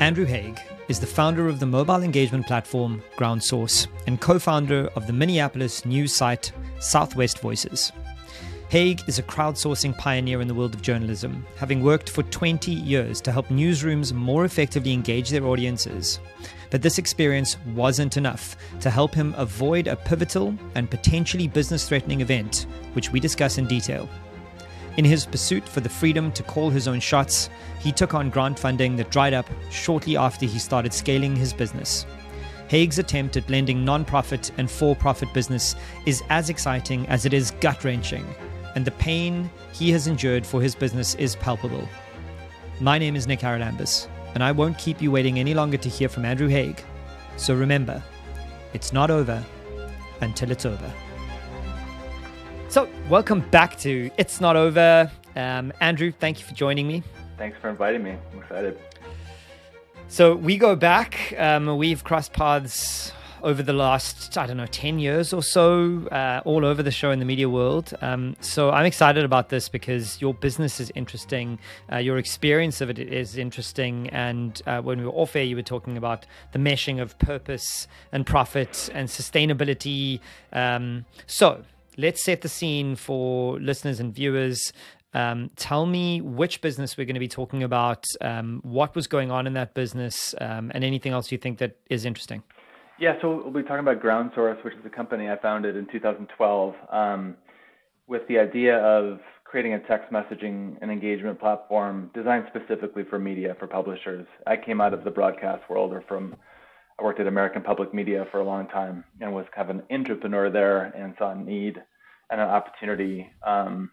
Andrew Haeg is the founder of the mobile engagement platform GroundSource and co founder of the Minneapolis news site Southwest Voices. Haeg is a crowdsourcing pioneer in the world of journalism, having worked for 20 years to help newsrooms more effectively engage their audiences. But this experience wasn't enough to help him avoid a pivotal and potentially business threatening event, which we discuss in detail. In his pursuit for the freedom to call his own shots, he took on grant funding that dried up shortly after he started scaling his business. Haeg's attempt at blending non-profit and for-profit business is as exciting as it is gut-wrenching, and the pain he has endured for his business is palpable. My name is Nic Haralambous, and I won't keep you waiting any longer to hear from Andrew Haeg. So remember, it's not over until it's over. So, welcome back to It's Not Over. Um, Andrew, thank you for joining me. Thanks for inviting me. I'm excited. So, we go back. Um, we've crossed paths over the last, I don't know, 10 years or so, uh, all over the show in the media world. Um, so, I'm excited about this because your business is interesting. Uh, your experience of it is interesting. And uh, when we were off air, you were talking about the meshing of purpose and profit and sustainability. Um, so, let's set the scene for listeners and viewers. Um, tell me which business we're going to be talking about, um, what was going on in that business, um, and anything else you think that is interesting. Yeah, so we'll be talking about GroundSource, which is a company I founded in 2012 um, with the idea of creating a text messaging and engagement platform designed specifically for media, for publishers. I came out of the broadcast world or from I worked at American Public Media for a long time and was kind of an entrepreneur there and saw a need and an opportunity um,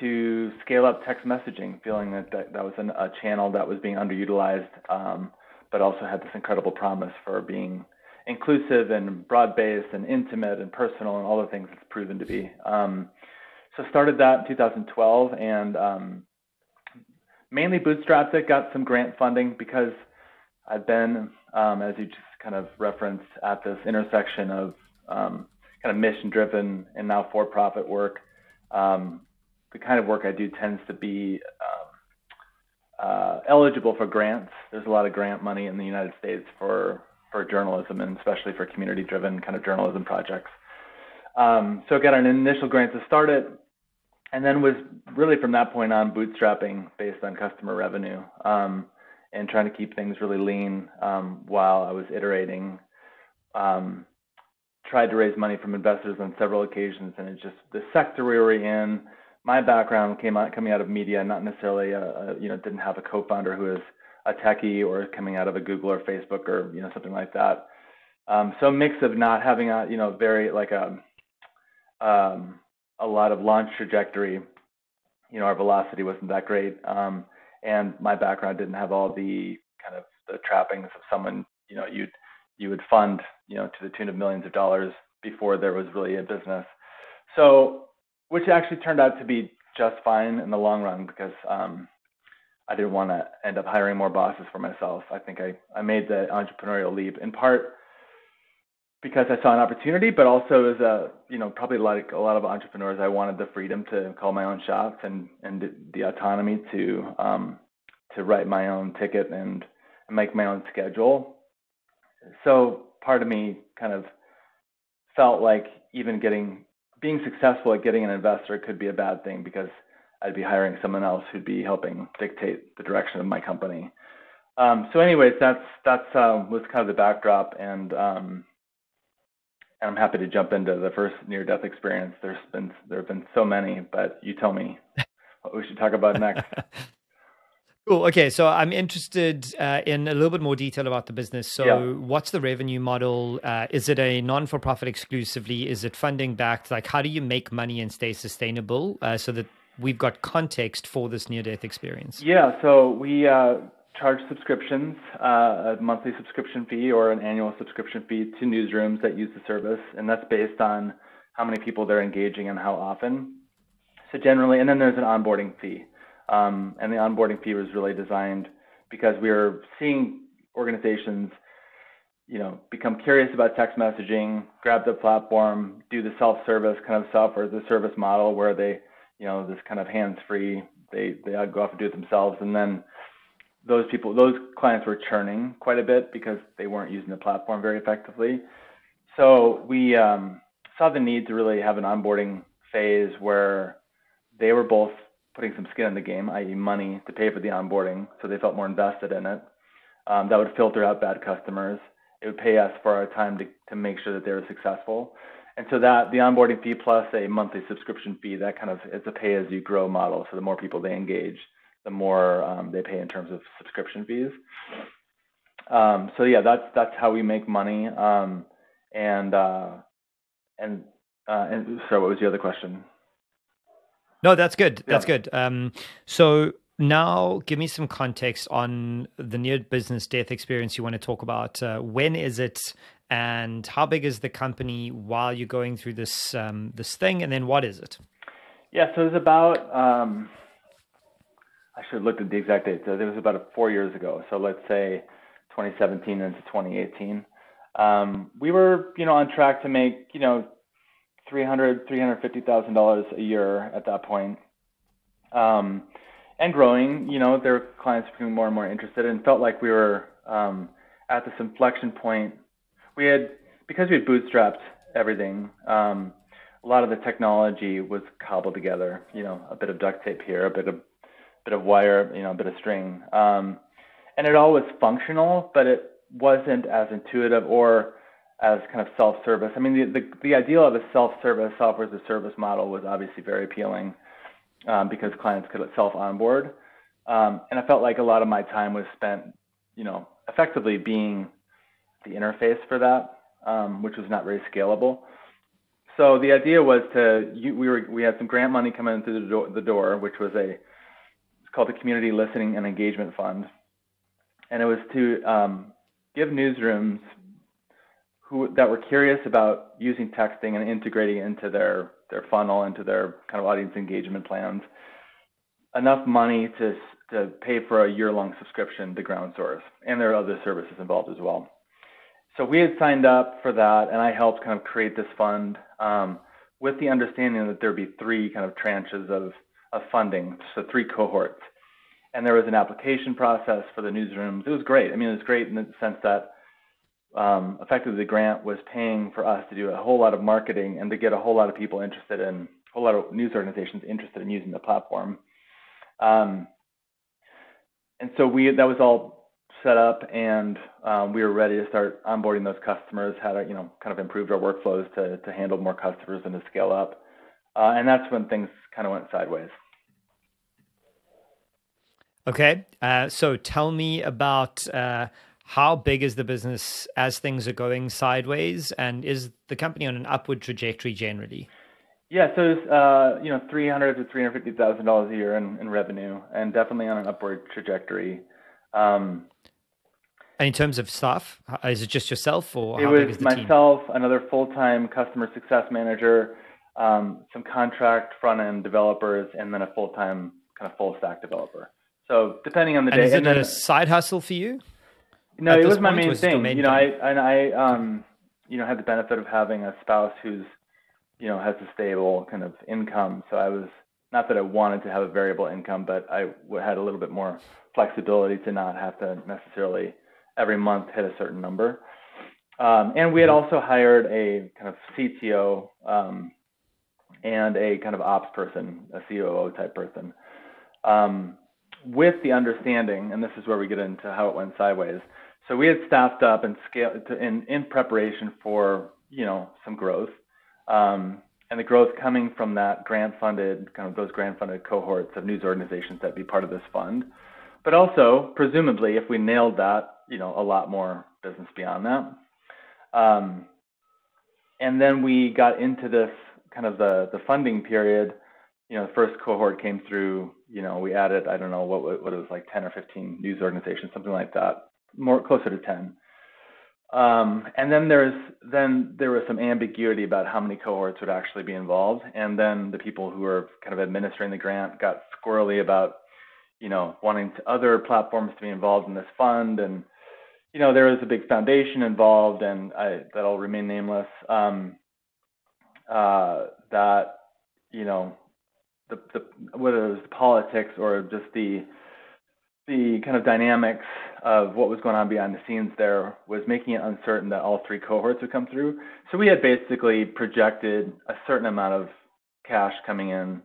to scale up text messaging, feeling that that, that was an, a channel that was being underutilized, um, but also had this incredible promise for being inclusive and broad-based and intimate and personal and all the things it's proven to be. Um, so started that in 2012 and um, mainly bootstrapped it, got some grant funding because I've been, um, as you just kind of referenced, at this intersection of um, kind of mission driven and now for profit work. Um, the kind of work I do tends to be um, uh, eligible for grants. There's a lot of grant money in the United States for for journalism and especially for community driven kind of journalism projects. Um, so I got an initial grant to start it, and then was really from that point on bootstrapping based on customer revenue um, and trying to keep things really lean um, while I was iterating um, tried to raise money from investors on several occasions, and it's just the sector we were in. My background came out coming out of media, not necessarily a, a you know didn't have a co-founder who is a techie or coming out of a Google or Facebook or you know something like that. Um, so a mix of not having a you know very like a um, a lot of launch trajectory. You know our velocity wasn't that great, um, and my background didn't have all the kind of the trappings of someone you know you'd you would fund, you know, to the tune of millions of dollars before there was really a business. So, which actually turned out to be just fine in the long run because um, I didn't want to end up hiring more bosses for myself. I think I, I made the entrepreneurial leap in part because I saw an opportunity, but also as a, you know, probably like a lot of entrepreneurs, I wanted the freedom to call my own shots and, and the autonomy to, um, to write my own ticket and make my own schedule so part of me kind of felt like even getting being successful at getting an investor could be a bad thing because I'd be hiring someone else who'd be helping dictate the direction of my company. Um, so, anyways, that's that's uh, was kind of the backdrop, and um, and I'm happy to jump into the first near-death experience. There's been there have been so many, but you tell me what we should talk about next. Cool. Okay, so I'm interested uh, in a little bit more detail about the business. So, yeah. what's the revenue model? Uh, is it a non-for-profit exclusively? Is it funding backed? Like, how do you make money and stay sustainable uh, so that we've got context for this near-death experience? Yeah. So we uh, charge subscriptions, uh, a monthly subscription fee or an annual subscription fee to newsrooms that use the service, and that's based on how many people they're engaging and how often. So generally, and then there's an onboarding fee. Um, and the onboarding fee was really designed because we were seeing organizations, you know, become curious about text messaging, grab the platform, do the self-service kind of software a service model where they, you know, this kind of hands-free, they they go off and do it themselves, and then those people, those clients were churning quite a bit because they weren't using the platform very effectively. So we um, saw the need to really have an onboarding phase where they were both putting some skin in the game, i.e., money to pay for the onboarding, so they felt more invested in it. Um, that would filter out bad customers. It would pay us for our time to, to make sure that they were successful. And so that the onboarding fee plus a monthly subscription fee, that kind of it's a pay as you grow model. So the more people they engage, the more um, they pay in terms of subscription fees. Um, so yeah, that's that's how we make money. Um, and uh, and uh, and so what was the other question? No, that's good. That's yeah. good. Um, so now give me some context on the near business death experience you want to talk about. Uh, when is it? And how big is the company while you're going through this um, this thing? And then what is it? Yeah, so it was about um, I should have looked at the exact date. So it was about four years ago. So let's say 2017 into 2018. Um, we were, you know, on track to make, you know, 300, 350,000 dollars a year at that point, um, and growing. You know, were clients becoming more and more interested, and felt like we were um, at this inflection point. We had because we had bootstrapped everything. Um, a lot of the technology was cobbled together. You know, a bit of duct tape here, a bit of bit of wire, you know, a bit of string, um, and it all was functional, but it wasn't as intuitive or as kind of self-service. I mean, the, the, the ideal of a self-service software as a service model was obviously very appealing um, because clients could self-onboard. Um, and I felt like a lot of my time was spent, you know, effectively being the interface for that, um, which was not very scalable. So the idea was to you, we were we had some grant money coming through the the door, which was a it's called the Community Listening and Engagement Fund, and it was to um, give newsrooms who that were curious about using texting and integrating into their their funnel, into their kind of audience engagement plans, enough money to to pay for a year-long subscription to GroundSource, and there are other services involved as well. So we had signed up for that, and I helped kind of create this fund um, with the understanding that there'd be three kind of tranches of of funding, so three cohorts. And there was an application process for the newsrooms. It was great. I mean, it was great in the sense that um, effectively the grant was paying for us to do a whole lot of marketing and to get a whole lot of people interested in, a whole lot of news organizations interested in using the platform. Um, and so we that was all set up, and um, we were ready to start onboarding those customers. Had a, you know kind of improved our workflows to to handle more customers and to scale up. Uh, and that's when things kind of went sideways. Okay, uh, so tell me about uh, how big is the business as things are going sideways, and is the company on an upward trajectory generally? Yeah, so it's uh, you know three hundred to three hundred fifty thousand dollars a year in, in revenue, and definitely on an upward trajectory. Um, and in terms of staff, is it just yourself, or it was myself, team? another full-time customer success manager, um, some contract front-end developers, and then a full-time kind of full-stack developer. So depending on the and day, is it a side hustle for you? No, it was my main was thing. Main you know, thing? I and I um, you know, had the benefit of having a spouse who's, you know, has a stable kind of income. So I was not that I wanted to have a variable income, but I had a little bit more flexibility to not have to necessarily every month hit a certain number. Um, and we had mm-hmm. also hired a kind of CTO um, and a kind of ops person, a COO type person, um, with the understanding, and this is where we get into how it went sideways, so we had staffed up and scaled to, in, in preparation for, you know, some growth. Um, and the growth coming from that grant funded, kind of those grant funded cohorts of news organizations that be part of this fund. But also, presumably, if we nailed that, you know, a lot more business beyond that. Um, and then we got into this kind of the, the funding period. You know, the first cohort came through, you know, we added, I don't know, what, what it was like 10 or 15 news organizations, something like that more closer to 10. Um, and then there's then there was some ambiguity about how many cohorts would actually be involved, and then the people who were kind of administering the grant got squirrely about, you know, wanting other platforms to be involved in this fund, and you know there was a big foundation involved, and I, that'll remain nameless. Um, uh, that you know, the the whether it was the politics or just the the kind of dynamics of what was going on behind the scenes there was making it uncertain that all three cohorts would come through. So we had basically projected a certain amount of cash coming in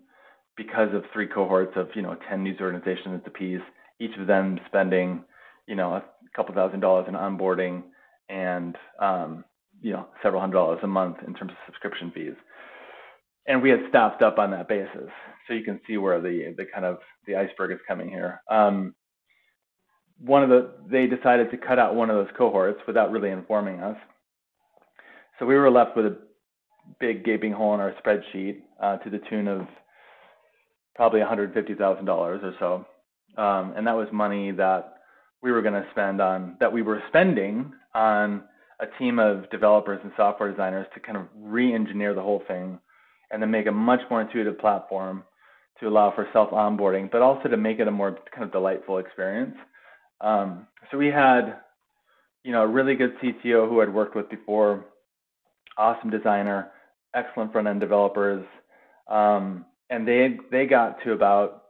because of three cohorts of you know 10 news organizations at the piece, each of them spending you know a couple thousand dollars in onboarding and um, you know several hundred dollars a month in terms of subscription fees. And we had staffed up on that basis, so you can see where the the kind of the iceberg is coming here. Um, one of the they decided to cut out one of those cohorts without really informing us. So we were left with a big gaping hole in our spreadsheet uh, to the tune of probably $150,000 or so, um, and that was money that we were going to spend on that we were spending on a team of developers and software designers to kind of re-engineer the whole thing and then make a much more intuitive platform to allow for self onboarding, but also to make it a more kind of delightful experience. Um, so we had, you know, a really good CTO who I'd worked with before, awesome designer, excellent front end developers, um, and they they got to about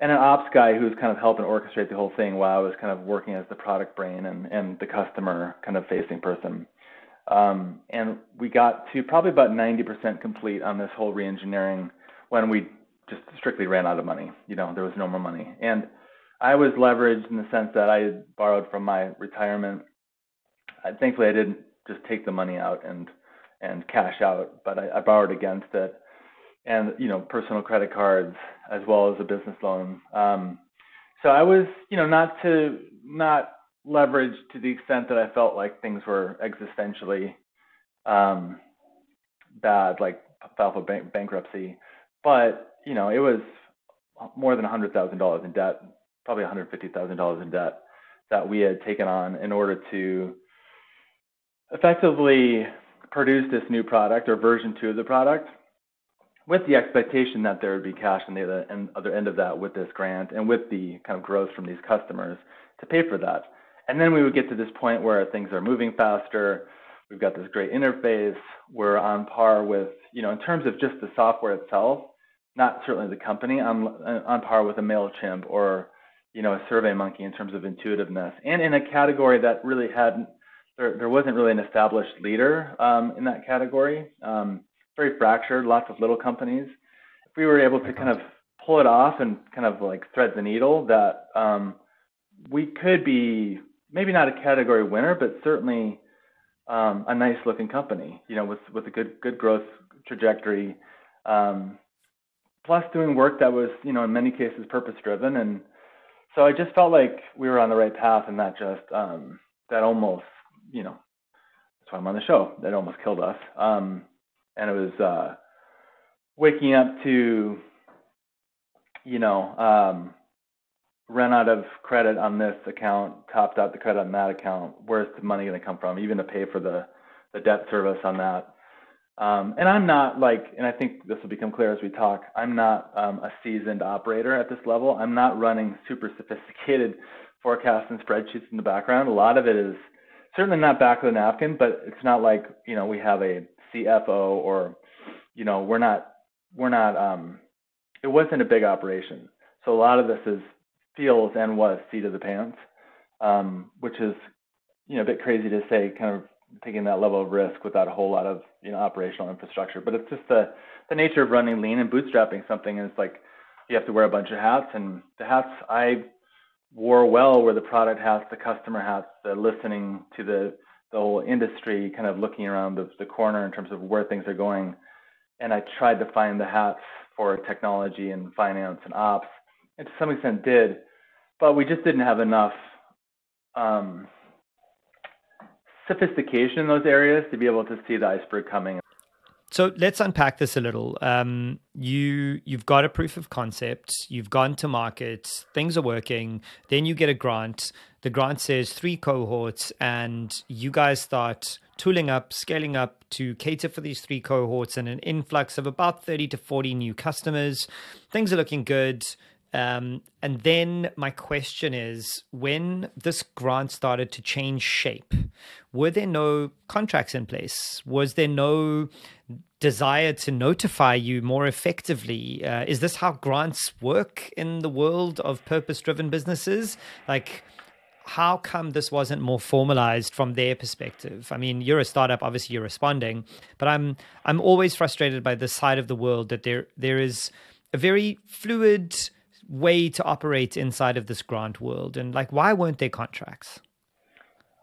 and an ops guy who was kind of helping orchestrate the whole thing while I was kind of working as the product brain and and the customer kind of facing person. Um, and we got to probably about 90% complete on this whole reengineering when we just strictly ran out of money. You know, there was no more money. And I was leveraged in the sense that I had borrowed from my retirement. I, thankfully, I didn't just take the money out and and cash out, but I, I borrowed against it, and you know, personal credit cards as well as a business loan. Um, so I was, you know, not to not leverage to the extent that I felt like things were existentially um, bad, like for bank- bankruptcy. But you know, it was more than $100,000 in debt probably $150,000 in debt that we had taken on in order to effectively produce this new product or version two of the product with the expectation that there would be cash on the other, end of that with this grant and with the kind of growth from these customers to pay for that. And then we would get to this point where things are moving faster. We've got this great interface. We're on par with, you know, in terms of just the software itself, not certainly the company, on, on par with a MailChimp or you know, a SurveyMonkey in terms of intuitiveness, and in a category that really hadn't, there, there wasn't really an established leader um, in that category. Um, very fractured, lots of little companies. If we were able to kind of pull it off and kind of like thread the needle, that um, we could be maybe not a category winner, but certainly um, a nice looking company, you know, with with a good good growth trajectory. Um, plus doing work that was, you know, in many cases purpose driven and so I just felt like we were on the right path, and that just um, that almost, you know, that's why I'm on the show. That almost killed us. Um, and it was uh, waking up to, you know, um, run out of credit on this account, topped out the credit on that account. Where's the money going to come from, even to pay for the the debt service on that? Um, and I'm not like, and I think this will become clear as we talk, I'm not um, a seasoned operator at this level. I'm not running super sophisticated forecasts and spreadsheets in the background. A lot of it is certainly not back of the napkin, but it's not like, you know, we have a CFO or, you know, we're not, we're not, um, it wasn't a big operation. So a lot of this is feels and was seat of the pants, um, which is, you know, a bit crazy to say kind of taking that level of risk without a whole lot of you know operational infrastructure. But it's just the the nature of running lean and bootstrapping something is like you have to wear a bunch of hats, and the hats I wore well were the product hats, the customer hats, the listening to the the whole industry, kind of looking around the, the corner in terms of where things are going. And I tried to find the hats for technology and finance and ops, and to some extent did, but we just didn't have enough um, sophistication in those areas to be able to see the iceberg coming. So let's unpack this a little. Um, you you've got a proof of concept. You've gone to market. Things are working. Then you get a grant. The grant says three cohorts, and you guys start tooling up, scaling up to cater for these three cohorts and an influx of about thirty to forty new customers. Things are looking good. Um, and then my question is when this grant started to change shape, were there no contracts in place? Was there no desire to notify you more effectively. Uh, is this how grants work in the world of purpose driven businesses? Like, how come this wasn't more formalized from their perspective? I mean, you're a startup, obviously you're responding, but I'm I'm always frustrated by the side of the world that there there is a very fluid way to operate inside of this grant world, and like, why weren't there contracts?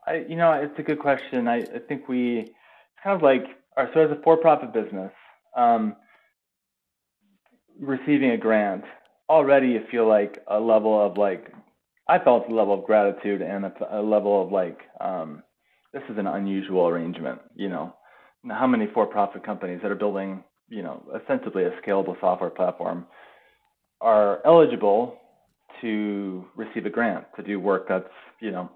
I, you know, it's a good question. I, I think we kind of like our so as a for-profit business, um, receiving a grant already you feel like a level of like I felt a level of gratitude and a, a level of like, um, this is an unusual arrangement. You know, how many for-profit companies that are building, you know, ostensibly a scalable software platform are eligible to receive a grant to do work that's, you know,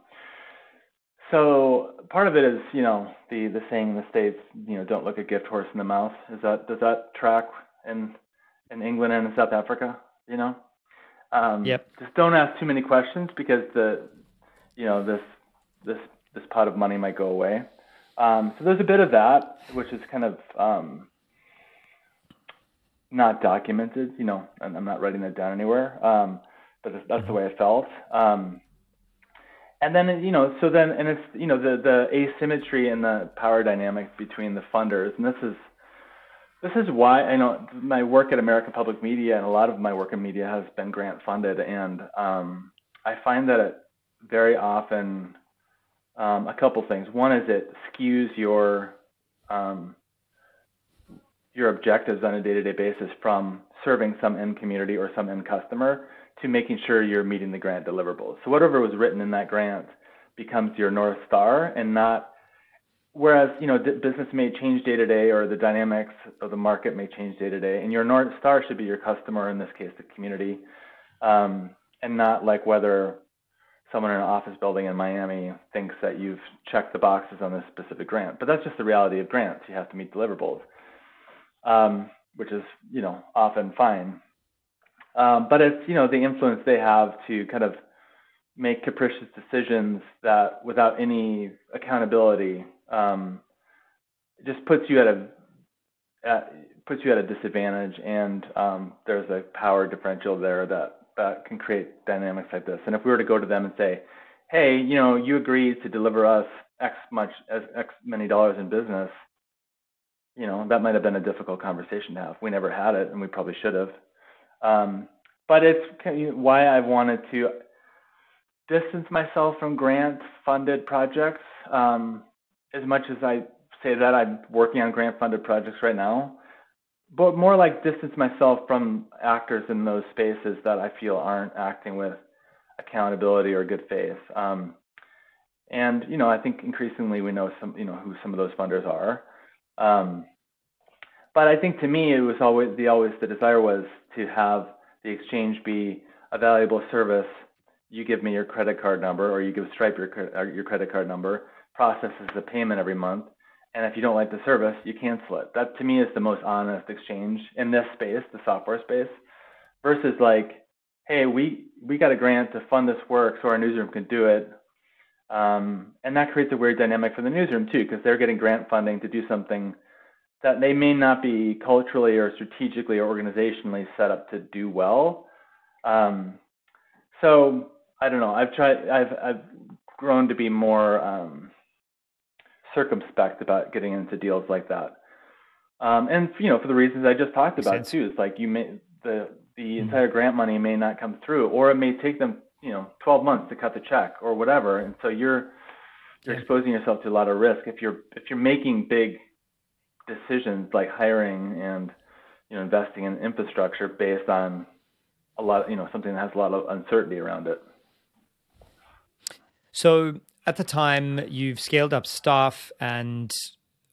so part of it is, you know, the the saying in the states, you know, don't look a gift horse in the mouth. Is that does that track in in England and in South Africa? You know. Um, yep. Just don't ask too many questions because the, you know, this this this pot of money might go away. Um, so there's a bit of that, which is kind of um, not documented, you know, and I'm not writing that down anywhere. Um, but that's, that's the way I felt. Um, and then, you know, so then, and it's, you know, the, the asymmetry in the power dynamic between the funders, and this is this is why I know my work at American Public Media and a lot of my work in media has been grant funded, and um, I find that it very often um, a couple things. One is it skews your um, your objectives on a day-to-day basis from serving some end community or some end customer to making sure you're meeting the grant deliverables. So whatever was written in that grant becomes your north star and not whereas you know business may change day to day or the dynamics of the market may change day to day and your north star should be your customer in this case the community um, and not like whether someone in an office building in miami thinks that you've checked the boxes on this specific grant. But that's just the reality of grants. You have to meet deliverables um, which is you know often fine. Um, but it's you know the influence they have to kind of make capricious decisions that without any accountability um, just puts you at a puts you at a disadvantage, and um, there's a power differential there that that can create dynamics like this. And if we were to go to them and say, "Hey, you know, you agreed to deliver us X much as X many dollars in business," you know, that might have been a difficult conversation to have. We never had it, and we probably should have. Um, but it's why I've wanted to distance myself from grant-funded projects. Um, as much as I say that I'm working on grant funded projects right now, but more like distance myself from actors in those spaces that I feel aren't acting with accountability or good faith. Um, and you know, I think increasingly we know some, you know, who some of those funders are. Um, but I think to me, it was always the always the desire was to have the exchange be a valuable service. You give me your credit card number, or you give Stripe your your credit card number, processes the payment every month. And if you don't like the service, you cancel it. That to me is the most honest exchange in this space, the software space, versus like, hey, we we got a grant to fund this work so our newsroom can do it. Um, and that creates a weird dynamic for the newsroom too, because they're getting grant funding to do something that they may not be culturally or strategically or organizationally set up to do well. Um, so I don't know. I've tried. I've I've grown to be more um, circumspect about getting into deals like that. Um, and you know, for the reasons I just talked about too, it's like you may the the mm-hmm. entire grant money may not come through, or it may take them you know 12 months to cut the check or whatever, and so you're you're yeah. exposing yourself to a lot of risk if you're if you're making big decisions like hiring and you know investing in infrastructure based on a lot you know something that has a lot of uncertainty around it. So at the time you've scaled up staff and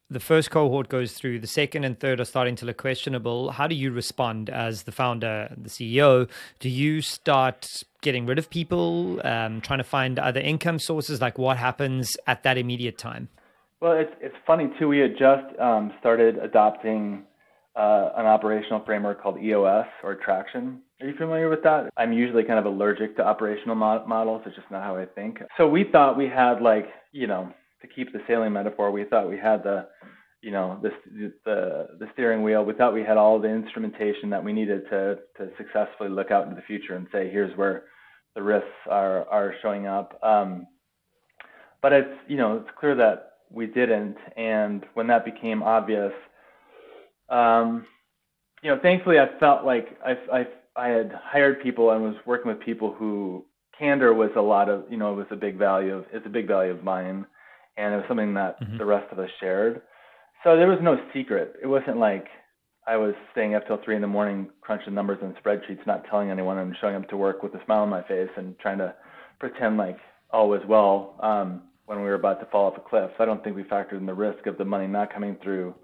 the first cohort goes through, the second and third are starting to look questionable. How do you respond as the founder, the CEO? Do you start getting rid of people, um, trying to find other income sources? Like what happens at that immediate time? Well, it's it's funny too. We had just um, started adopting uh, an operational framework called EOS or Traction, are you familiar with that? I'm usually kind of allergic to operational mo- models. It's just not how I think. So we thought we had like, you know, to keep the sailing metaphor, we thought we had the, you know, the the the steering wheel. We thought we had all the instrumentation that we needed to to successfully look out into the future and say, here's where the risks are are showing up. Um, but it's you know it's clear that we didn't, and when that became obvious, um, you know, thankfully I felt like I I I had hired people and was working with people who candor was a lot of you know it was a big value of it's a big value of mine, and it was something that mm-hmm. the rest of us shared. So there was no secret. It wasn't like I was staying up till three in the morning crunching numbers and spreadsheets, not telling anyone, and showing up to work with a smile on my face and trying to pretend like all was well um, when we were about to fall off a cliff. So I don't think we factored in the risk of the money not coming through,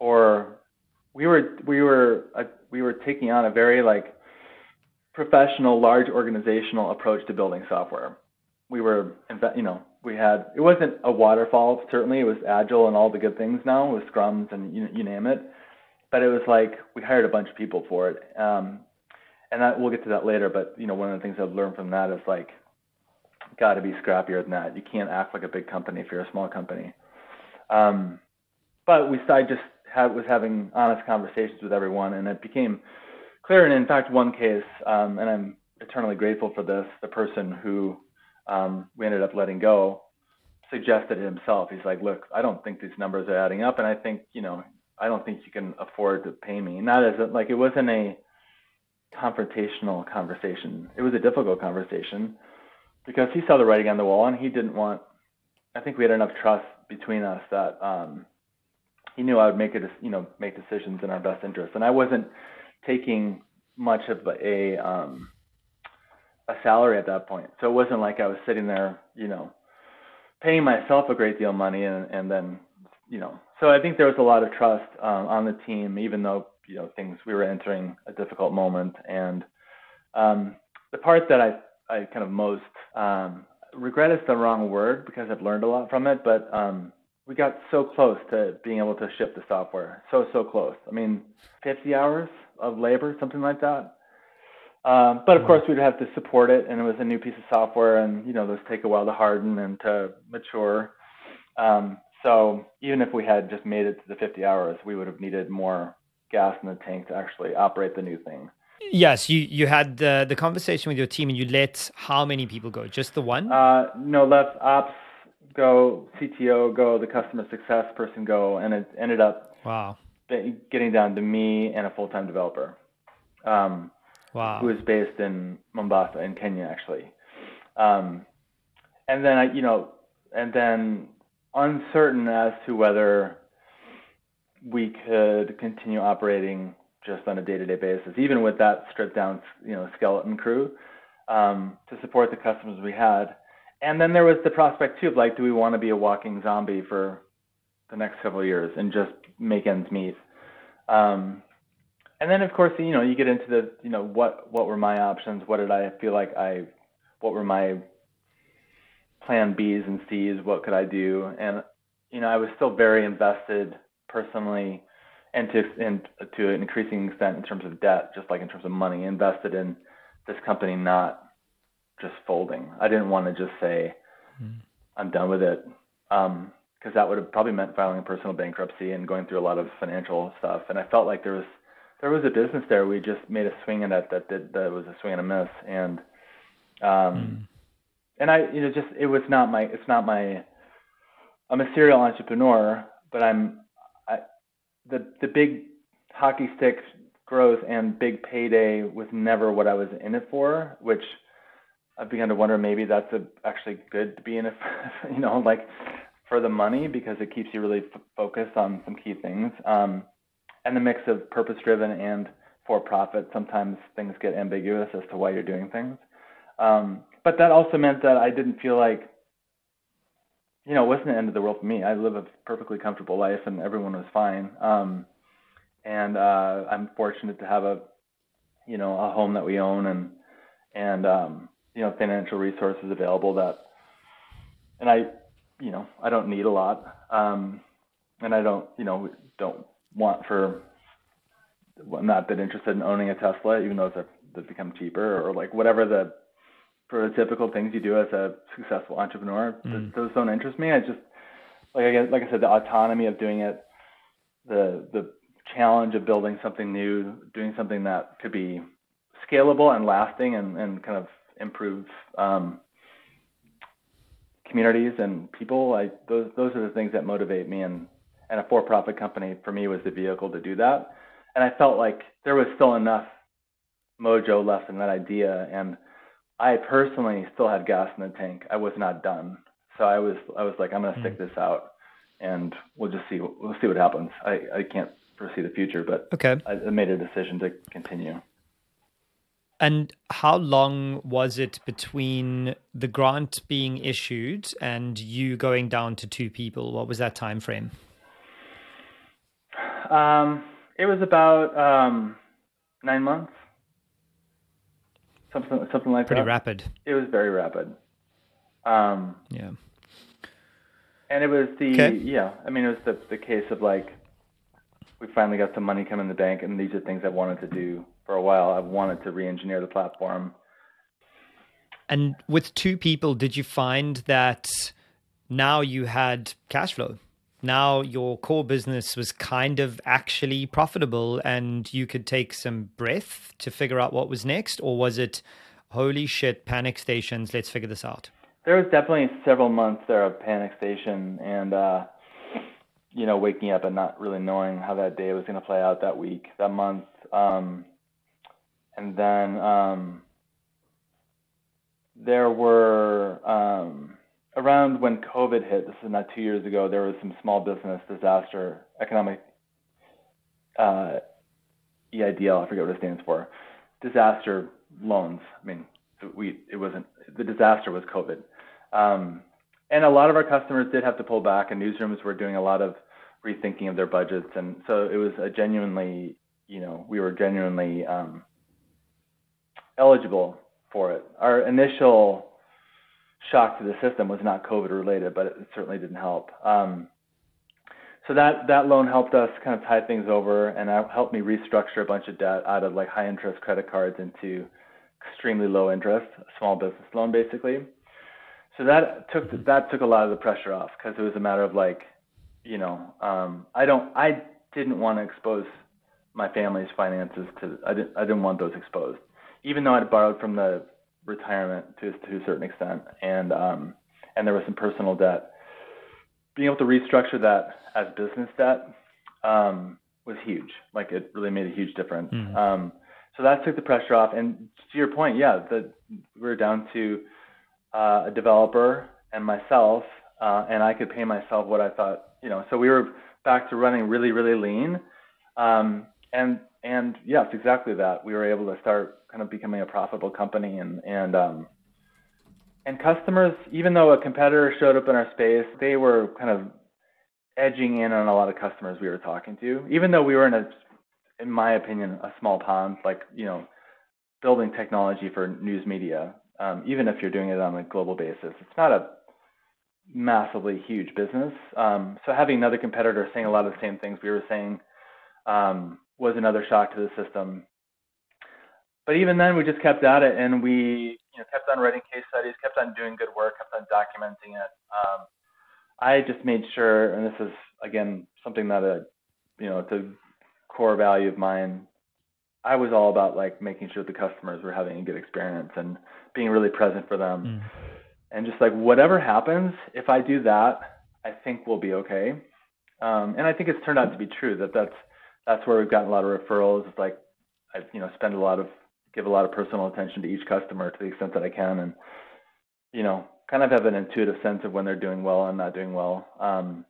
or we were we were uh, we were taking on a very like professional, large organizational approach to building software. We were, you know, we had it wasn't a waterfall. Certainly, it was agile and all the good things now with scrums and you, you name it. But it was like we hired a bunch of people for it, um, and that, we'll get to that later. But you know, one of the things I've learned from that is like, got to be scrappier than that. You can't act like a big company if you're a small company. Um, but we started just had, was having honest conversations with everyone, and it became clear. And in fact, one case, um, and I'm eternally grateful for this, the person who um, we ended up letting go suggested it himself. He's like, look, I don't think these numbers are adding up, and I think you know, I don't think you can afford to pay me. Not as a, like it wasn't a confrontational conversation. It was a difficult conversation because he saw the writing on the wall, and he didn't want. I think we had enough trust between us that um, he knew I would make it, you know, make decisions in our best interest, and I wasn't taking much of a um, a salary at that point. So it wasn't like I was sitting there, you know, paying myself a great deal of money and, and then, you know, so I think there was a lot of trust um, on the team, even though, you know, things, we were entering a difficult moment. And um, the part that I, I kind of most, um, regret is the wrong word because I've learned a lot from it, but um, we got so close to being able to ship the software. So, so close. I mean, 50 hours of labor, something like that. Um, but of mm-hmm. course, we'd have to support it, and it was a new piece of software, and you know those take a while to harden and to mature. Um, so even if we had just made it to the 50 hours, we would have needed more gas in the tank to actually operate the new thing. Yes, you you had the the conversation with your team, and you let how many people go? Just the one? Uh, no, let ops go, CTO go, the customer success person go, and it ended up wow getting down to me and a full time developer. Um, wow. who is based in Mombasa in Kenya actually. Um, and then I, you know, and then uncertain as to whether we could continue operating just on a day-to-day basis, even with that stripped down, you know, skeleton crew um, to support the customers we had. And then there was the prospect too of like, do we want to be a walking zombie for the next several years and just make ends meet? Um, and then of course you know you get into the you know what what were my options? What did i feel like i what were my plan b's and c's? What could i do? And you know i was still very invested personally and to and to an increasing extent in terms of debt just like in terms of money invested in this company not just folding i didn't want to just say mm. i'm done with it um because that would have probably meant filing a personal bankruptcy and going through a lot of financial stuff and i felt like there was there was a business there. We just made a swing at it that did that was a swing and a miss, and um, mm. and I you know just it was not my it's not my I'm a serial entrepreneur, but I'm I, the the big hockey stick growth and big payday was never what I was in it for, which I've begun to wonder maybe that's a, actually good to be in it, you know, like for the money because it keeps you really f- focused on some key things. Um, and the mix of purpose driven and for profit, sometimes things get ambiguous as to why you're doing things. Um, but that also meant that I didn't feel like, you know, it wasn't the end of the world for me. I live a perfectly comfortable life and everyone was fine. Um, and uh, I'm fortunate to have a, you know, a home that we own and, and, um, you know, financial resources available that, and I, you know, I don't need a lot. Um, and I don't, you know, don't want for I'm not that interested in owning a Tesla, even though it's they've become cheaper, or like whatever the prototypical things you do as a successful entrepreneur. Mm. Those don't interest me. I just like I like I said, the autonomy of doing it the the challenge of building something new, doing something that could be scalable and lasting, and and kind of improve um, communities and people. I those those are the things that motivate me, and and a for-profit company for me was the vehicle to do that. And I felt like there was still enough mojo left in that idea, and I personally still had gas in the tank. I was not done, so I was I was like, I'm gonna mm. stick this out, and we'll just see we'll see what happens. I I can't foresee the future, but okay, I, I made a decision to continue. And how long was it between the grant being issued and you going down to two people? What was that time frame? Um, it was about um, nine months, something something like Pretty that. Pretty rapid. It was very rapid. Um, yeah. And it was the okay. yeah. I mean, it was the the case of like we finally got some money coming in the bank, and these are things I wanted to do for a while. I've wanted to re-engineer the platform. And with two people, did you find that now you had cash flow? Now your core business was kind of actually profitable and you could take some breath to figure out what was next? Or was it, holy shit, panic stations, let's figure this out? There was definitely several months there of panic station and, uh, you know, waking up and not really knowing how that day was going to play out that week, that month. Um, and then um, there were um, around when COVID hit. This is not two years ago. There was some small business disaster economic uh, EIDL. I forget what it stands for. Disaster loans. I mean, we it wasn't the disaster was COVID. Um, and a lot of our customers did have to pull back, and newsrooms were doing a lot of rethinking of their budgets, and so it was a genuinely, you know, we were genuinely um, eligible for it. Our initial shock to the system was not COVID related, but it certainly didn't help. Um, so that that loan helped us kind of tie things over, and helped me restructure a bunch of debt out of like high interest credit cards into extremely low interest, small business loan basically. So that took that took a lot of the pressure off because it was a matter of like, you know, um, I don't I didn't want to expose my family's finances to I didn't I didn't want those exposed even though I'd borrowed from the retirement to to a certain extent, and um, and there was some personal debt, being able to restructure that as business debt um, was huge. Like it really made a huge difference. Mm-hmm. Um, so that took the pressure off. And to your point, yeah, the, we were down to uh, a developer and myself, uh, and I could pay myself what I thought, you know. So we were back to running really, really lean. Um, and and yes, exactly that. We were able to start kind of becoming a profitable company and and um, and customers, even though a competitor showed up in our space, they were kind of edging in on a lot of customers we were talking to, even though we were in a, in my opinion, a small pond, like you know, building technology for news media. Um, even if you're doing it on a global basis, it's not a massively huge business. Um, so having another competitor saying a lot of the same things we were saying um, was another shock to the system but even then, we just kept at it, and we you know kept on writing case studies, kept on doing good work, kept on documenting it. Um, I just made sure, and this is again something that a you know it's a core value of mine. I was all about like making sure the customers were having a good experience and being really present for them. Mm. And just like whatever happens, if I do that, I think we'll be okay. Um, and I think it's turned out to be true that that's that's where we've gotten a lot of referrals. It's like I you know spend a lot of give a lot of personal attention to each customer to the extent that I can, and you know, kind of have an intuitive sense of when they're doing well and not doing well. Um,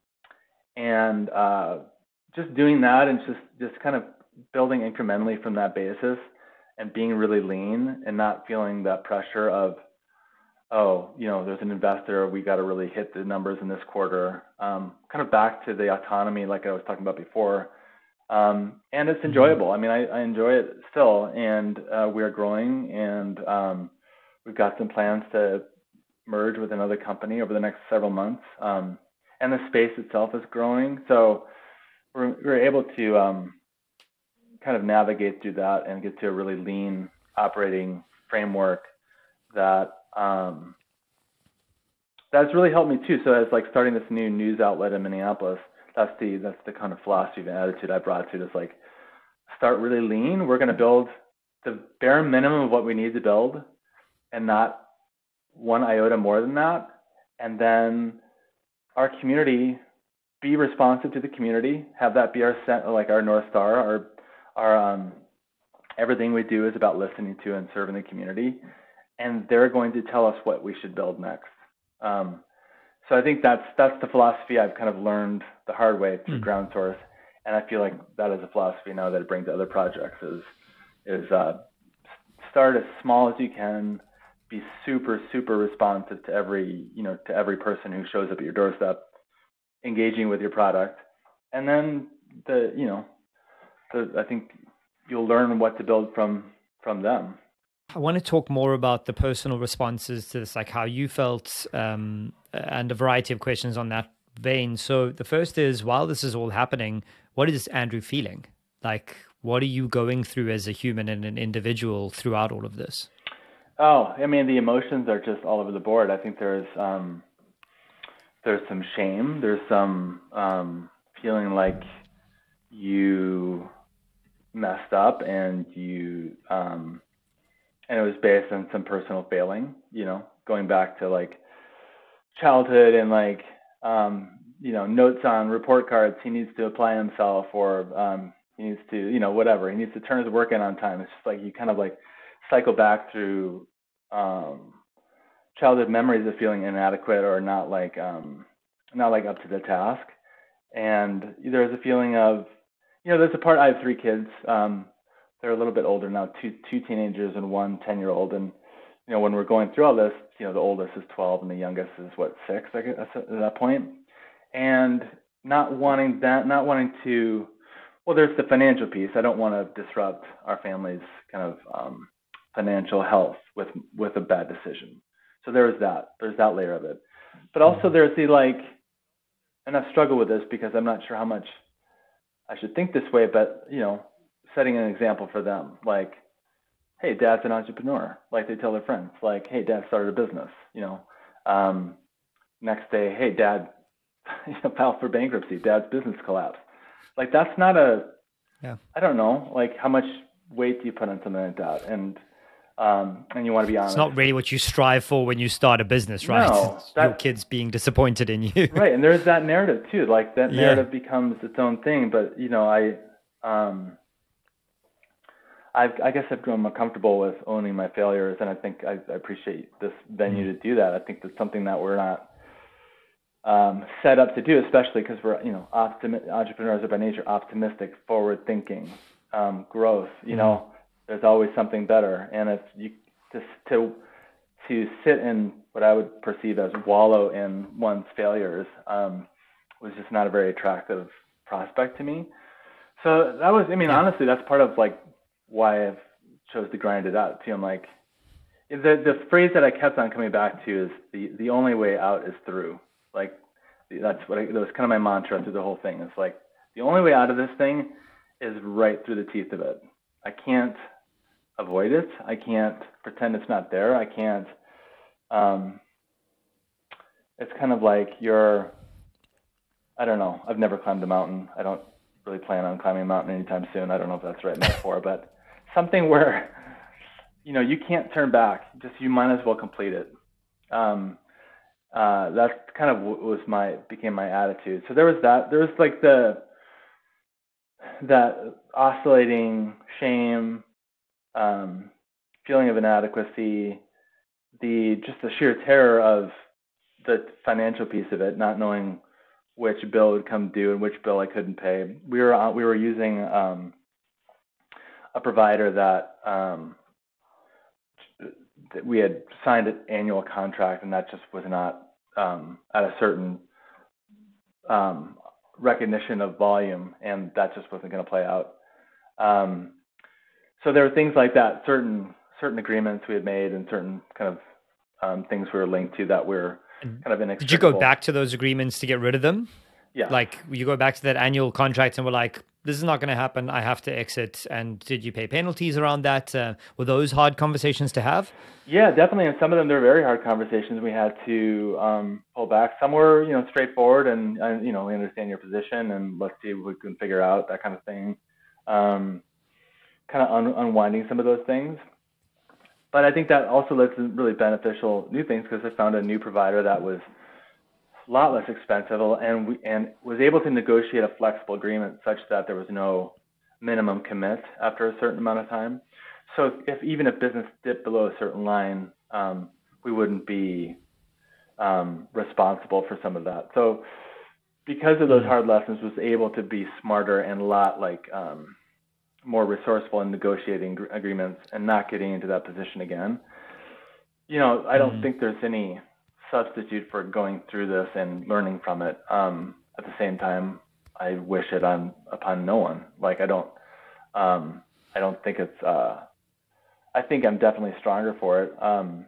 and uh, just doing that and just just kind of building incrementally from that basis and being really lean and not feeling that pressure of oh you know there's an investor we got to really hit the numbers in this quarter um, kind of back to the autonomy like i was talking about before um, and it's mm-hmm. enjoyable. I mean, I, I enjoy it still, and uh, we are growing, and um, we've got some plans to merge with another company over the next several months. Um, and the space itself is growing, so we're, we're able to um, kind of navigate through that and get to a really lean operating framework that um, that's really helped me too. So as like starting this new news outlet in Minneapolis, that's the that's the kind of philosophy and attitude I brought to it. Is like start really lean. We're going to build the bare minimum of what we need to build, and not one iota more than that. And then our community be responsive to the community. Have that be our like our north star. Our our um, everything we do is about listening to and serving the community, and they're going to tell us what we should build next. Um, so I think that's that's the philosophy I've kind of learned the hard way through mm. GroundSource, and I feel like that is a philosophy now that I bring to other projects. Is is uh, start as small as you can, be super super responsive to every you know to every person who shows up at your doorstep, engaging with your product, and then the you know the I think you'll learn what to build from from them. I want to talk more about the personal responses to this, like how you felt, um, and a variety of questions on that vein. So the first is, while this is all happening, what is Andrew feeling? Like, what are you going through as a human and an individual throughout all of this? Oh, I mean, the emotions are just all over the board. I think there's um, there's some shame. There's some um, feeling like you messed up and you um, and it was based on some personal failing, you know, going back to like childhood and like um, you know notes on report cards he needs to apply himself or um, he needs to you know whatever he needs to turn his work in on time. It's just like you kind of like cycle back through um, childhood memories of feeling inadequate or not like um, not like up to the task, and there's a feeling of you know there's a part I have three kids. Um, they're a little bit older now, two two teenagers and one 10 year old. And you know, when we're going through all this, you know, the oldest is 12 and the youngest is what six I guess at that. And not wanting that, not wanting to. Well, there's the financial piece. I don't want to disrupt our family's kind of um, financial health with with a bad decision. So there's that. There's that layer of it. But also there's the like, and I've struggled with this because I'm not sure how much I should think this way, but you know, setting an example for them. Like, hey, dad's an entrepreneur. Like they tell their friends, like, hey, dad started a business. You know, um, next day, hey, dad, filed for bankruptcy. Dad's business collapsed. Like that's not a. Yeah. I don't know. Like how much weight do you put on something like that? And um, and you want to be honest. It's not really what you strive for when you start a business, right? No, that, your kids being disappointed in you. right, and there's that narrative too. Like that narrative yeah. becomes its own thing. But you know, I um, I've, I guess I've grown more comfortable with owning my failures, and I think I, I appreciate this venue mm. to do that. I think that's something that we're not um, set up to do, especially because we're, you know, optimi- entrepreneurs are by nature optimistic, forward-thinking, um, growth. You mm. know, there's always something better, and if you just to to sit in what I would perceive as wallow in one's failures um, was just not a very attractive prospect to me. So that was, I mean, yeah. honestly, that's part of like why I've chose to grind it out too. I'm like, the the phrase that I kept on coming back to is the the only way out is through. Like that's what I, that was kind of my mantra through the whole thing. It's like the only way out of this thing is right through the teeth of it. I can't avoid it. I can't pretend it's not there. I can't. Um, it's kind of like you're. I don't know. I've never climbed a mountain. I don't really plan on climbing a mountain anytime soon. I don't know if that's the right metaphor, but something where you know you can't turn back. Just you might as well complete it. Um, uh, that kind of was my became my attitude. So there was that. There was like the that oscillating shame, um, feeling of inadequacy, the just the sheer terror of the financial piece of it, not knowing which bill would come due and which bill I couldn't pay. We were we were using um, a provider that, um, that we had signed an annual contract, and that just was not um, at a certain um, recognition of volume, and that just wasn't going to play out. Um, so there were things like that, certain certain agreements we had made, and certain kind of um, things we were linked to that were kind of inextricable. Did you go back to those agreements to get rid of them? Yeah. Like you go back to that annual contract and we're like, this is not going to happen. I have to exit. And did you pay penalties around that? Uh, were those hard conversations to have? Yeah, definitely. And some of them they're very hard conversations. We had to um, pull back. Some were, you know, straightforward and, and, you know we understand your position and let's see what we can figure out that kind of thing. Um, kind of un- unwinding some of those things. But I think that also led to really beneficial new things because I found a new provider that was lot less expensive and we, and was able to negotiate a flexible agreement such that there was no minimum commit after a certain amount of time. So if, even if business dipped below a certain line, um, we wouldn't be um, responsible for some of that. So because of those mm. hard lessons, was able to be smarter and a lot like um, more resourceful in negotiating agreements and not getting into that position again. You know, I don't mm-hmm. think there's any substitute for going through this and learning from it. Um, at the same time, I wish it on upon no one. Like I don't, um, I don't think it's. Uh, I think I'm definitely stronger for it. Um,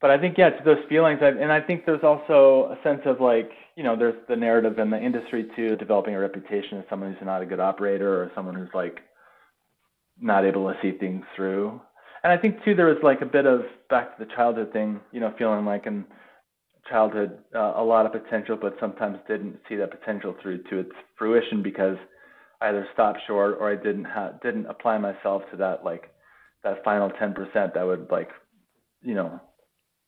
but I think yeah, to those feelings, I've, and I think there's also a sense of like, you know, there's the narrative in the industry too, developing a reputation as someone who's not a good operator or someone who's like not able to see things through. And I think too there was like a bit of back to the childhood thing, you know, feeling like in childhood uh, a lot of potential, but sometimes didn't see that potential through to its fruition because I either stopped short or I didn't have didn't apply myself to that like that final ten percent that would like, you know,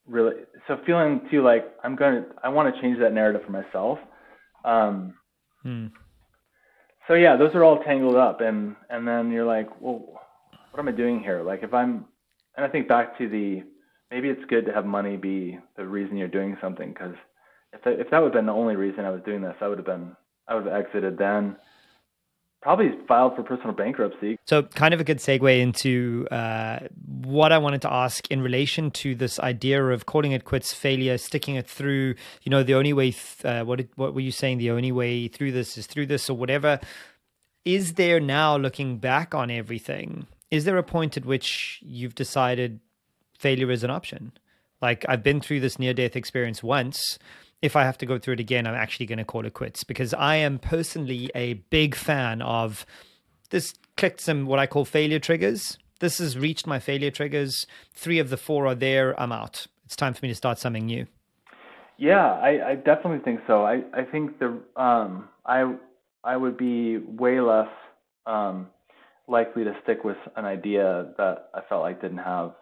really. So feeling too like I'm gonna I want to change that narrative for myself. Um, hmm so yeah, those are all tangled up, and and then you're like, well, what am I doing here? Like if I'm, and I think back to the maybe it's good to have money be the reason you're doing something because if that, if that would have been the only reason I was doing this, I would have been I would have exited then. Probably filed for personal bankruptcy. So, kind of a good segue into uh, what I wanted to ask in relation to this idea of calling it quits, failure, sticking it through. You know, the only way. Th- uh, what did, what were you saying? The only way through this is through this, or whatever. Is there now, looking back on everything, is there a point at which you've decided failure is an option? Like I've been through this near death experience once if I have to go through it again, I'm actually going to call it quits because I am personally a big fan of this clicked some what I call failure triggers. This has reached my failure triggers. Three of the four are there. I'm out. It's time for me to start something new. Yeah, I, I definitely think so. I, I think the um, I I would be way less um, likely to stick with an idea that I felt like didn't have.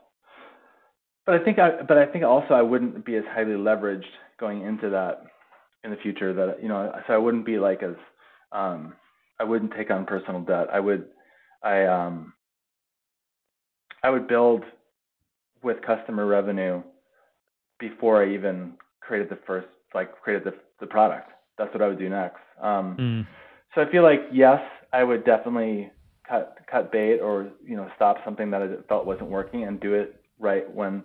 But I think I but I think also I wouldn't be as highly leveraged going into that in the future that you know so I wouldn't be like as um, I wouldn't take on personal debt. I would I um I would build with customer revenue before I even created the first like created the the product. That's what I would do next. Um, mm. So I feel like yes, I would definitely cut cut bait or you know stop something that I felt wasn't working and do it right when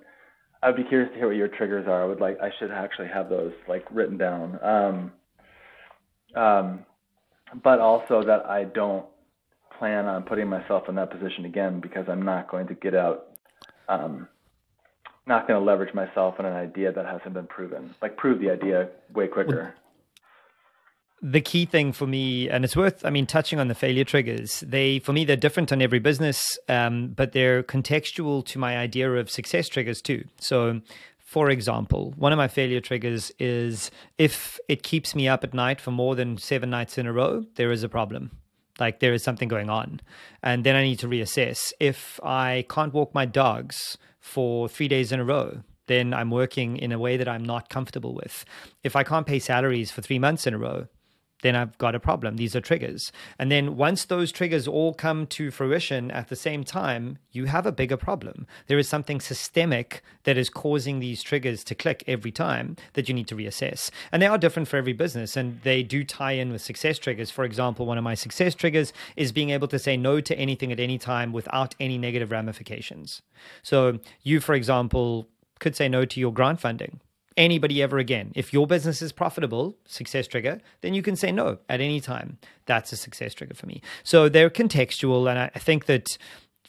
I would be curious to hear what your triggers are. I would like I should actually have those like written down. Um, um, but also that I don't plan on putting myself in that position again because I'm not going to get out. Um, not going to leverage myself in an idea that hasn't been proven. Like prove the idea way quicker the key thing for me, and it's worth, I mean, touching on the failure triggers. They, for me, they're different on every business, um, but they're contextual to my idea of success triggers too. So, for example, one of my failure triggers is if it keeps me up at night for more than seven nights in a row, there is a problem. Like there is something going on. And then I need to reassess. If I can't walk my dogs for three days in a row, then I'm working in a way that I'm not comfortable with. If I can't pay salaries for three months in a row, then I've got a problem. These are triggers. And then once those triggers all come to fruition at the same time, you have a bigger problem. There is something systemic that is causing these triggers to click every time that you need to reassess. And they are different for every business and they do tie in with success triggers. For example, one of my success triggers is being able to say no to anything at any time without any negative ramifications. So you, for example, could say no to your grant funding anybody ever again. If your business is profitable, success trigger, then you can say no at any time. That's a success trigger for me. So they're contextual. And I think that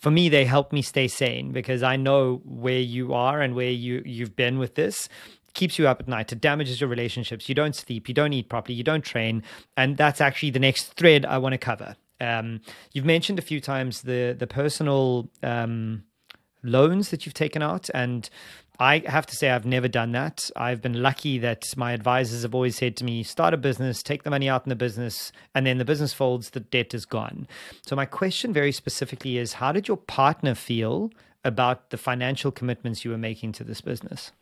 for me, they help me stay sane because I know where you are and where you, you've been with this keeps you up at night. It damages your relationships. You don't sleep. You don't eat properly. You don't train. And that's actually the next thread I want to cover. Um, you've mentioned a few times the the personal um, loans that you've taken out, and I have to say I've never done that. I've been lucky that my advisors have always said to me, "Start a business, take the money out in the business, and then the business folds, the debt is gone." So my question, very specifically, is: How did your partner feel about the financial commitments you were making to this business?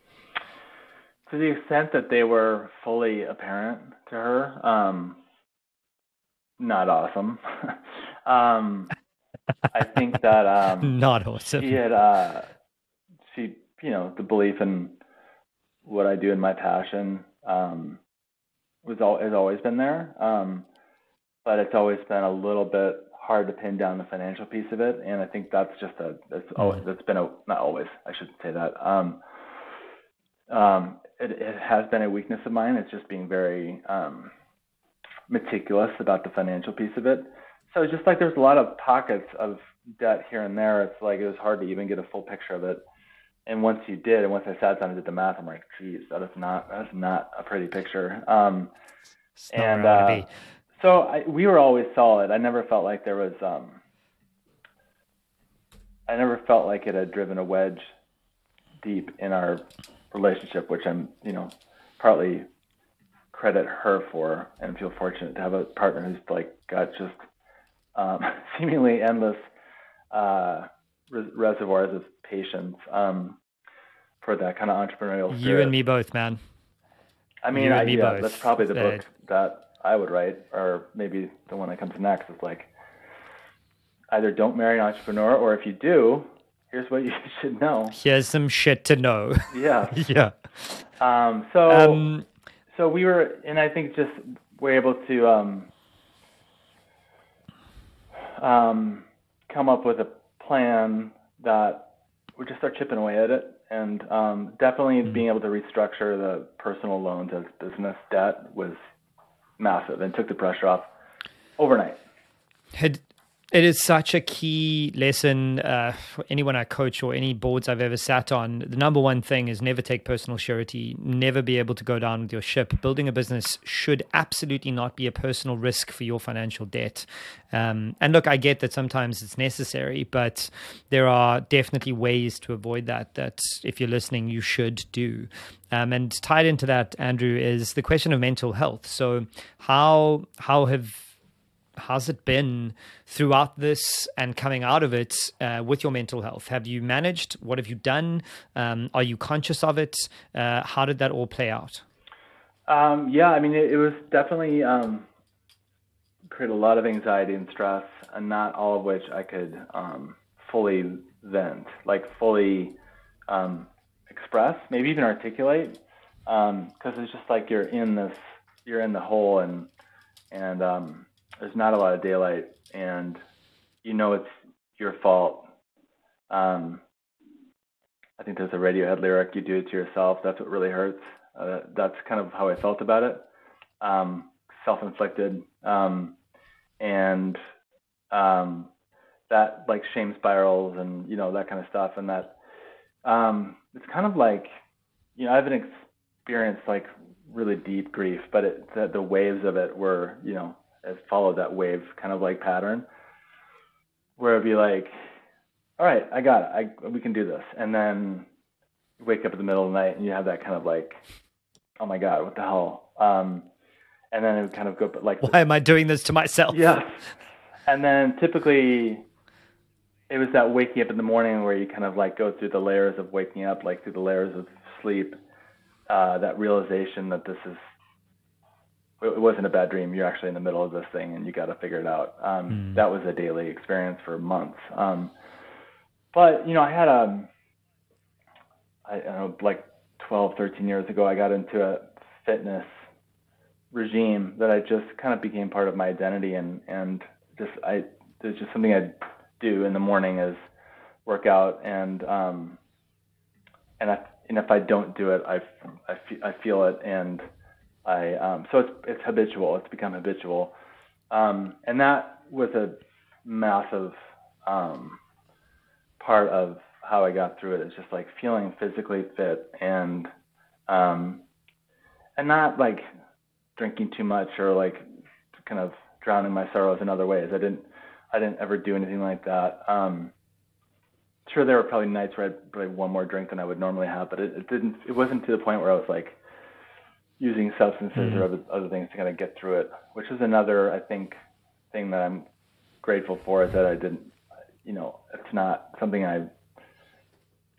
To the extent that they were fully apparent to her, um, not awesome. um, I think that um, not awesome. She had uh, you know the belief in what I do and my passion um, was all has always been there, um, but it's always been a little bit hard to pin down the financial piece of it, and I think that's just a that's always that's been a not always I shouldn't say that. Um, um, it, it has been a weakness of mine. It's just being very um, meticulous about the financial piece of it. So just like there's a lot of pockets of debt here and there, it's like it was hard to even get a full picture of it. And once you did, and once I sat down and did the math, I'm like, geez, that is not that's not a pretty picture. Um, and uh, so I, we were always solid. I never felt like there was. Um, I never felt like it had driven a wedge deep in our relationship, which I'm, you know, partly credit her for and feel fortunate to have a partner who's like got just um, seemingly endless uh, res- reservoirs of patience um, for that kind of entrepreneurial spirit. You and me both, man. I mean, I, yeah, both. that's probably the book that I would write, or maybe the one that comes next is like either don't marry an entrepreneur, or if you do, here's what you should know. Here's some shit to know. Yeah. yeah. Um, so um, so we were, and I think just we're able to um, um, come up with a plan that we just start chipping away at it, and um, definitely mm-hmm. being able to restructure the personal loans as business debt was massive and took the pressure off overnight. Had it is such a key lesson uh, for anyone I coach or any boards I've ever sat on. The number one thing is never take personal surety, never be able to go down with your ship. Building a business should absolutely not be a personal risk for your financial debt. Um, and look, I get that sometimes it's necessary, but there are definitely ways to avoid that, that if you're listening, you should do. Um, and tied into that, Andrew, is the question of mental health. So, how how have how's it been throughout this and coming out of it uh, with your mental health? Have you managed? What have you done? Um, are you conscious of it? Uh, how did that all play out? Um, yeah, I mean, it, it was definitely um, created a lot of anxiety and stress, and not all of which I could um, fully vent, like fully um, express, maybe even articulate, because um, it's just like you're in this, you're in the hole, and and um, there's not a lot of daylight, and you know it's your fault. Um, I think there's a Radiohead lyric, "You do it to yourself." That's what really hurts. Uh, that's kind of how I felt about it. Um, self-inflicted, um, and um, that like shame spirals and you know that kind of stuff, and that um, it's kind of like you know I haven't experienced like really deep grief, but it, the, the waves of it were you know has followed that wave kind of like pattern where it'd be like, all right, I got it. I, we can do this. And then you wake up in the middle of the night and you have that kind of like, oh my God, what the hell? Um, and then it would kind of go but like, why am I doing this to myself? Yeah. And then typically it was that waking up in the morning where you kind of like go through the layers of waking up, like through the layers of sleep, uh, that realization that this is it wasn't a bad dream. You're actually in the middle of this thing and you got to figure it out. Um, mm. That was a daily experience for months. Um, but you know, I had a, um, I, I don't know, like 12, 13 years ago, I got into a fitness regime that I just kind of became part of my identity and, and just, I, there's just something I do in the morning is work out and, um, and I, and if I don't do it, I, I, feel I feel it and, I um, so it's it's habitual. It's become habitual, um, and that was a massive um, part of how I got through it. It's just like feeling physically fit and um, and not like drinking too much or like kind of drowning my sorrows in other ways. I didn't I didn't ever do anything like that. Um, sure, there were probably nights where I'd probably one more drink than I would normally have, but it, it didn't. It wasn't to the point where I was like using substances mm-hmm. or other, other things to kind of get through it, which is another, I think, thing that I'm grateful for is that I didn't, you know, it's not something I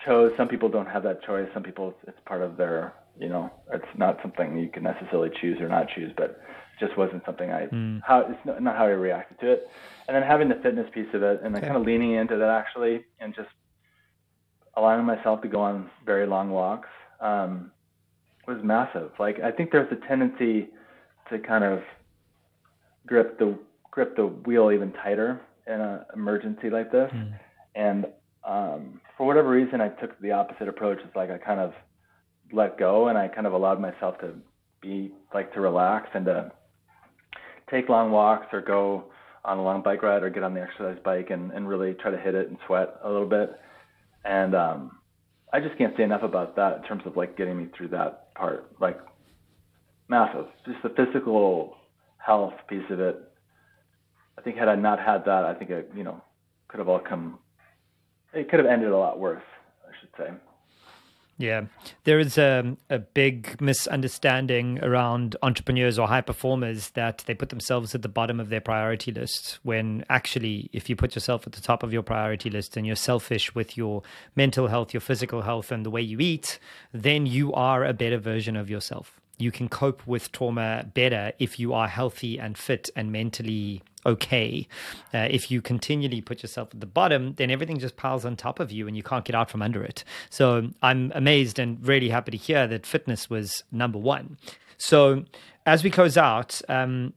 chose. Some people don't have that choice. Some people, it's part of their, you know, it's not something you can necessarily choose or not choose, but it just wasn't something I, mm. how, it's not, not, how I reacted to it. And then having the fitness piece of it and then okay. kind of leaning into that actually and just allowing myself to go on very long walks um, was massive. Like, I think there's a tendency to kind of grip the grip the wheel even tighter in an emergency like this. Mm. And um, for whatever reason, I took the opposite approach. It's like I kind of let go and I kind of allowed myself to be like to relax and to take long walks or go on a long bike ride or get on the exercise bike and, and really try to hit it and sweat a little bit. And um, I just can't say enough about that in terms of like getting me through that part. Like massive, just the physical health piece of it I think had I not had that, I think it, you know, could have all come. It could have ended a lot worse, I should say. Yeah, there is a, a big misunderstanding around entrepreneurs or high performers that they put themselves at the bottom of their priority list. When actually, if you put yourself at the top of your priority list and you're selfish with your mental health, your physical health, and the way you eat, then you are a better version of yourself you can cope with trauma better if you are healthy and fit and mentally okay. Uh, if you continually put yourself at the bottom, then everything just piles on top of you and you can't get out from under it. So I'm amazed and really happy to hear that fitness was number one. So as we close out, um,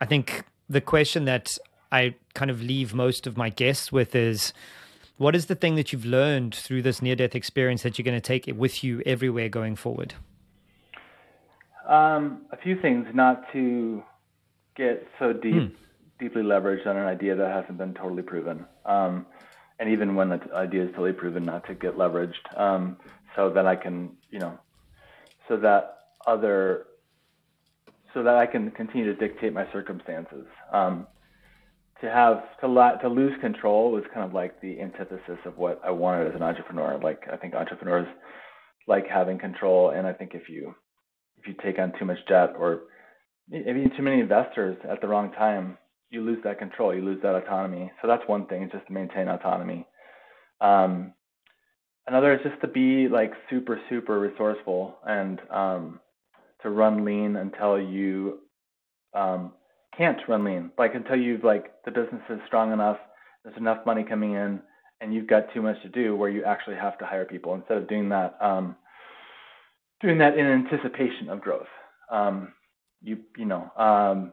I think the question that I kind of leave most of my guests with is what is the thing that you've learned through this near death experience that you're going to take with you everywhere going forward? Um, a few things not to get so deep, hmm. deeply leveraged on an idea that hasn't been totally proven. Um, and even when the idea is totally proven, not to get leveraged, um, so that I can, you know, so that other, so that I can continue to dictate my circumstances. Um, to have to la- to lose control was kind of like the antithesis of what I wanted as an entrepreneur. Like I think entrepreneurs like having control, and I think if you if you take on too much debt or maybe too many investors at the wrong time, you lose that control, you lose that autonomy. So that's one thing, just to maintain autonomy. Um, another is just to be like super, super resourceful and um, to run lean until you um, can't run lean. Like until you've like the business is strong enough, there's enough money coming in, and you've got too much to do where you actually have to hire people instead of doing that. Um, doing that in anticipation of growth. Um, you you know, um,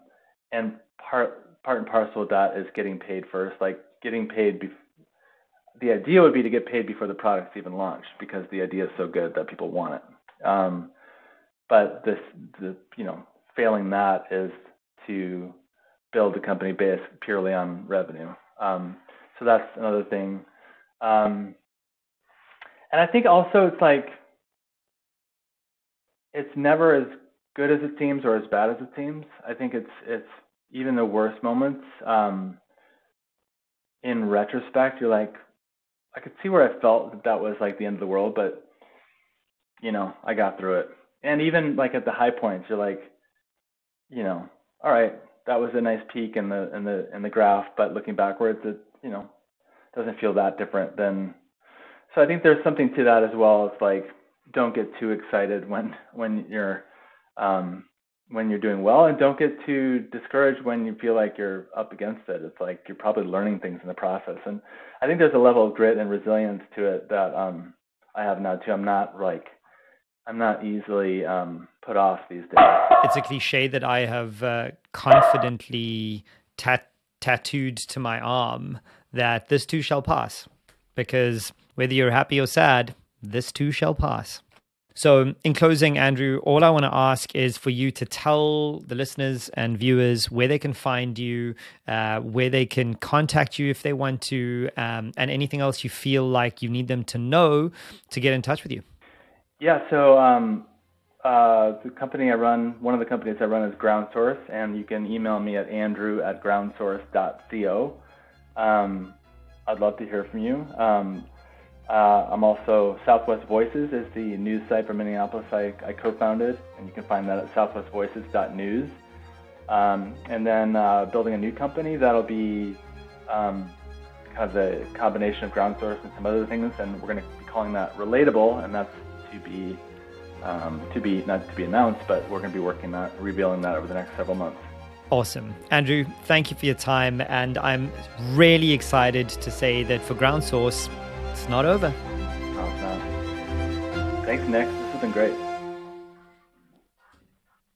and part part and parcel of that is getting paid first. Like getting paid. Be- the idea would be to get paid before the product's even launched because the idea is so good that people want it. Um, but this the you know failing that is to build a company based purely on revenue. Um, so that's another thing. Um, and I think also it's like it's never as good as it seems or as bad as it seems. I think it's it's even the worst moments. Um, in retrospect, you're like, I could see where I felt that that was like the end of the world, but you know, I got through it. And even like at the high points, you're like, you know, all right, that was a nice peak in the in the in the graph, but looking backwards, it you know doesn't feel that different than. So I think there's something to that as well. It's like don't get too excited when when you're um, when you're doing well, and don't get too discouraged when you feel like you're up against it. It's like you're probably learning things in the process, and I think there's a level of grit and resilience to it that um, I have now too. I'm not like I'm not easily um, put off these days. It's a cliche that I have uh, confidently tat- tattooed to my arm that this too shall pass, because whether you're happy or sad, this too shall pass. So, in closing, Andrew, all I want to ask is for you to tell the listeners and viewers where they can find you, uh, where they can contact you if they want to, um, and anything else you feel like you need them to know to get in touch with you. Yeah, so um, uh, the company I run, one of the companies I run is GroundSource, and you can email me at andrew at groundsource.co. Um, I'd love to hear from you. Um, uh, I'm also Southwest Voices is the news site for Minneapolis I, I co-founded, and you can find that at southwestvoices.news. Um, and then uh, building a new company that'll be um, kind of the combination of GroundSource and some other things, and we're going to be calling that relatable, and that's to be um, to be not to be announced, but we're going to be working that revealing that over the next several months. Awesome. Andrew, thank you for your time. And I'm really excited to say that for GroundSource, it's not over. Oh. Thanks, Nic. This has been great.